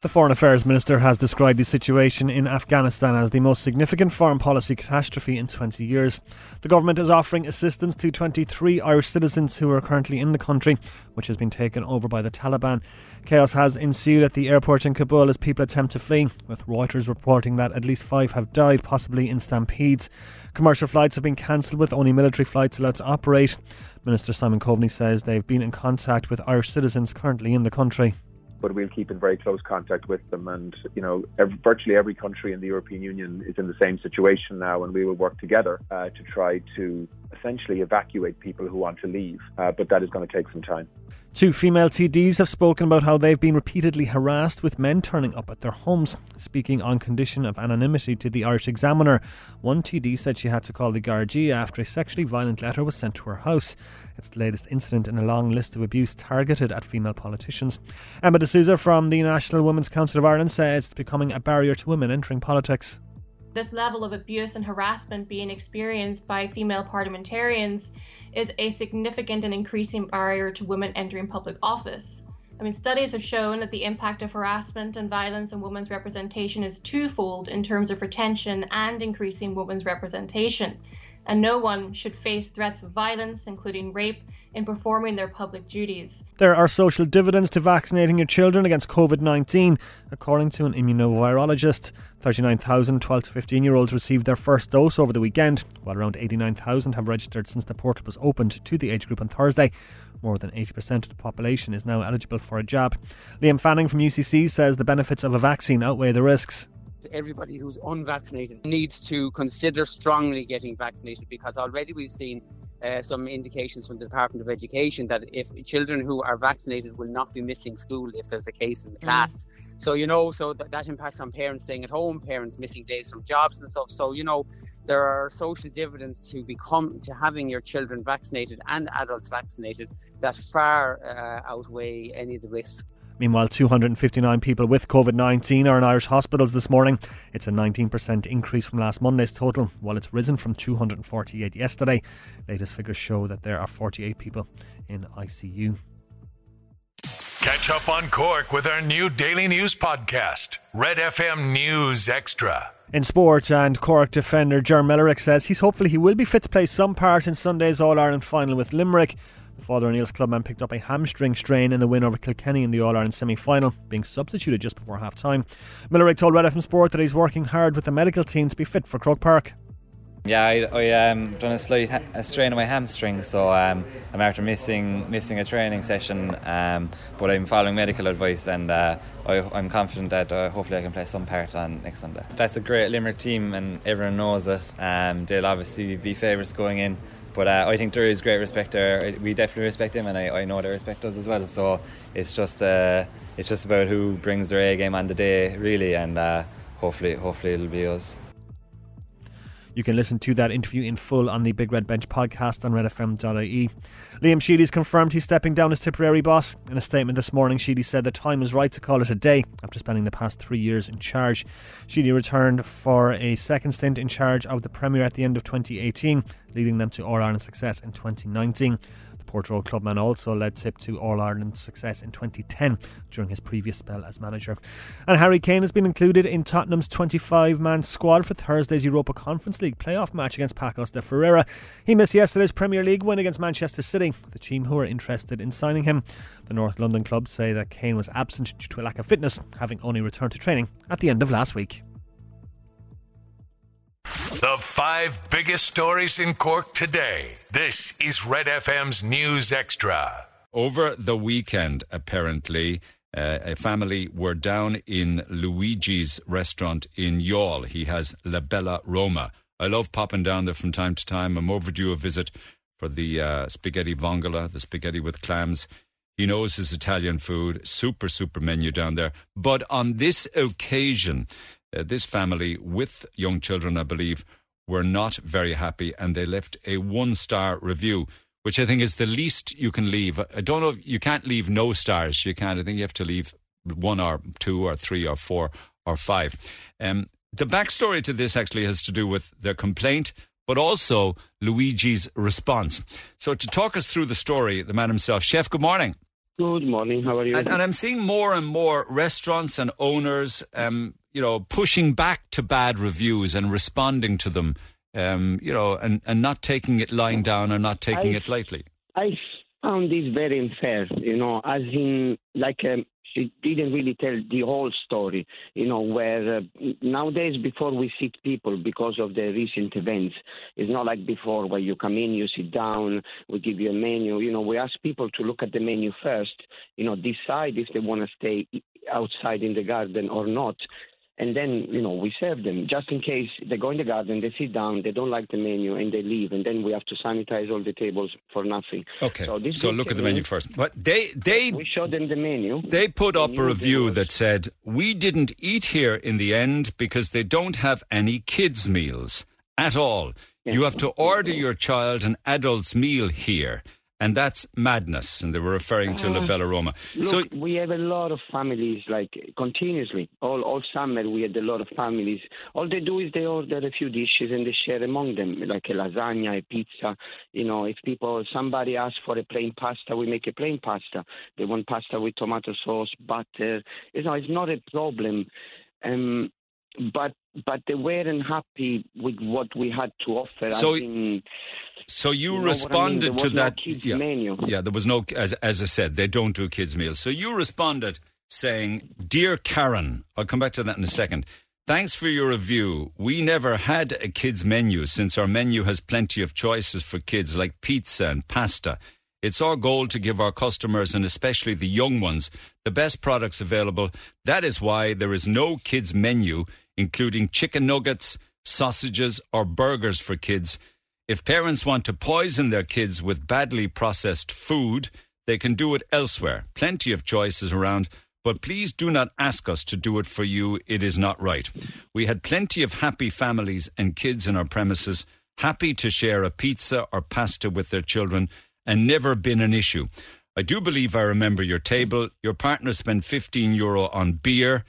The Foreign Affairs Minister has described the situation in Afghanistan as the most significant foreign policy catastrophe in 20 years. The government is offering assistance to 23 Irish citizens who are currently in the country, which has been taken over by the Taliban. Chaos has ensued at the airport in Kabul as people attempt to flee, with Reuters reporting that at least five have died, possibly in stampedes. Commercial flights have been cancelled, with only military flights allowed to operate. Minister Simon Coveney says they've been in contact with Irish citizens currently in the country but we'll keep in very close contact with them. And, you know, every, virtually every country in the European Union is in the same situation now, and we will work together uh, to try to essentially evacuate people who want to leave. Uh, but that is going to take some time. Two female TDs have spoken about how they've been repeatedly harassed with men turning up at their homes. Speaking on condition of anonymity to the Irish Examiner, one TD said she had to call the Gardaí after a sexually violent letter was sent to her house. It's the latest incident in a long list of abuse targeted at female politicians. Emma D'Souza from the National Women's Council of Ireland says it's becoming a barrier to women entering politics this level of abuse and harassment being experienced by female parliamentarians is a significant and increasing barrier to women entering public office. I mean, studies have shown that the impact of harassment and violence on women's representation is twofold in terms of retention and increasing women's representation. And no one should face threats of violence, including rape, in performing their public duties. There are social dividends to vaccinating your children against COVID 19, according to an immunovirologist. 39,000 12 to 15 year olds received their first dose over the weekend, while around 89,000 have registered since the portal was opened to the age group on Thursday. More than 80% of the population is now eligible for a jab. Liam Fanning from UCC says the benefits of a vaccine outweigh the risks everybody who's unvaccinated needs to consider strongly getting vaccinated because already we've seen uh, some indications from the Department of Education that if children who are vaccinated will not be missing school if there's a case in the mm. class. So, you know, so th- that impacts on parents staying at home, parents missing days from jobs and stuff. So, you know, there are social dividends to become to having your children vaccinated and adults vaccinated that far uh, outweigh any of the risks. Meanwhile, 259 people with COVID 19 are in Irish hospitals this morning. It's a 19% increase from last Monday's total, while it's risen from 248 yesterday. Latest figures show that there are 48 people in ICU. Catch up on Cork with our new daily news podcast, Red FM News Extra. In sport, and Cork defender Ger Millerick says he's hopeful he will be fit to play some part in Sunday's All Ireland final with Limerick. The Father O'Neill's clubman picked up a hamstring strain in the win over Kilkenny in the All Ireland semi final, being substituted just before half time. Millerick told Red FM Sport that he's working hard with the medical team to be fit for Croke Park. Yeah, I, I um, done a slight ha- a strain on my hamstring, so um, I'm after missing missing a training session. Um, but I'm following medical advice, and uh, I, am confident that uh, hopefully I can play some part on next Sunday. That's a great Limerick team, and everyone knows it. Um, they'll obviously be favourites going in. But uh, I think there is great respect there. We definitely respect him, and I, I know they respect us as well. So it's just uh, it's just about who brings their A game on the day, really, and uh, hopefully hopefully it'll be us. You can listen to that interview in full on the Big Red Bench podcast on redfm.ie. Liam Sheedy's confirmed he's stepping down as Tipperary boss. In a statement this morning, Sheedy said the time is right to call it a day after spending the past three years in charge. Sheedy returned for a second stint in charge of the Premier at the end of 2018, leading them to All Ireland success in 2019. Portroe clubman also led Tip to All Ireland success in 2010 during his previous spell as manager. And Harry Kane has been included in Tottenham's 25 man squad for Thursday's Europa Conference League playoff match against Pacos de Ferreira. He missed yesterday's Premier League win against Manchester City, the team who are interested in signing him. The North London club say that Kane was absent due to a lack of fitness, having only returned to training at the end of last week. The five biggest stories in Cork today. This is Red FM's News Extra. Over the weekend, apparently, uh, a family were down in Luigi's restaurant in Youghal. He has La Bella Roma. I love popping down there from time to time. I'm overdue a visit for the uh, spaghetti vongola, the spaghetti with clams. He knows his Italian food. Super, super menu down there. But on this occasion, uh, this family with young children, I believe, were not very happy and they left a one star review, which I think is the least you can leave. I don't know if you can't leave no stars. You can't. I think you have to leave one or two or three or four or five. Um, the backstory to this actually has to do with their complaint but also Luigi's response. So to talk us through the story, the man himself, Chef, good morning. Good morning. How are you? And, and I'm seeing more and more restaurants and owners, um, you know, pushing back to bad reviews and responding to them, um, you know, and, and not taking it lying down or not taking I, it lightly. I found this very unfair, you know, as in like um, she didn't really tell the whole story, you know, where uh, nowadays before we sit people because of the recent events, it's not like before where you come in, you sit down, we give you a menu, you know, we ask people to look at the menu first, you know, decide if they want to stay outside in the garden or not and then you know we serve them just in case they go in the garden, they sit down, they don't like the menu, and they leave, and then we have to sanitize all the tables for nothing. Okay. So, so look at the menu first. But they they we show them the menu. They put up a review that said we didn't eat here in the end because they don't have any kids meals at all. You have to order your child an adult's meal here and that's madness. And they were referring to uh, La Bella Roma. Look, so we have a lot of families, like continuously, all all summer we had a lot of families. All they do is they order a few dishes and they share among them, like a lasagna, a pizza. You know, if people somebody asks for a plain pasta, we make a plain pasta. They want pasta with tomato sauce, butter. You know, it's not a problem. Um, but but they weren't happy with what we had to offer. So, so you, you responded I mean? to that. No yeah, menu. yeah, there was no. As as I said, they don't do kids meals. So you responded saying, "Dear Karen, I'll come back to that in a second. Thanks for your review. We never had a kids menu since our menu has plenty of choices for kids like pizza and pasta." It's our goal to give our customers, and especially the young ones, the best products available. That is why there is no kids menu including chicken nuggets, sausages, or burgers for kids. If parents want to poison their kids with badly processed food, they can do it elsewhere. Plenty of choices around, but please do not ask us to do it for you. It is not right. We had plenty of happy families and kids in our premises, happy to share a pizza or pasta with their children, and never been an issue. I do believe I remember your table. Your partner spent 15 euro on beer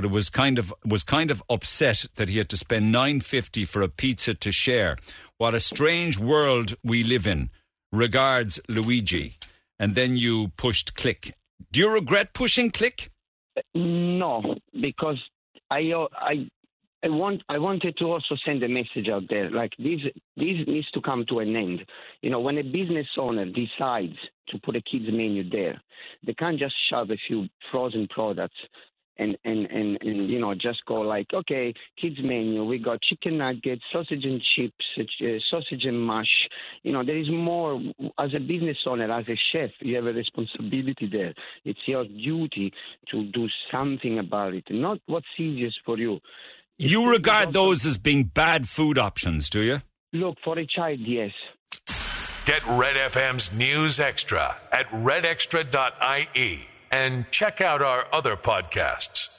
but it was kind of was kind of upset that he had to spend 950 for a pizza to share. What a strange world we live in. Regards Luigi. And then you pushed click. Do you regret pushing click? No, because I uh, I I want I wanted to also send a message out there. Like this this needs to come to an end. You know, when a business owner decides to put a kids menu there, they can't just shove a few frozen products and, and, and, and you know just go like okay kids menu we got chicken nuggets sausage and chips uh, sausage and mash. You know there is more. As a business owner as a chef you have a responsibility there. It's your duty to do something about it not what's easiest for you. It's you regard those as being bad food options do you? Look for a child yes. Get Red FM's News Extra at redextra.ie and check out our other podcasts.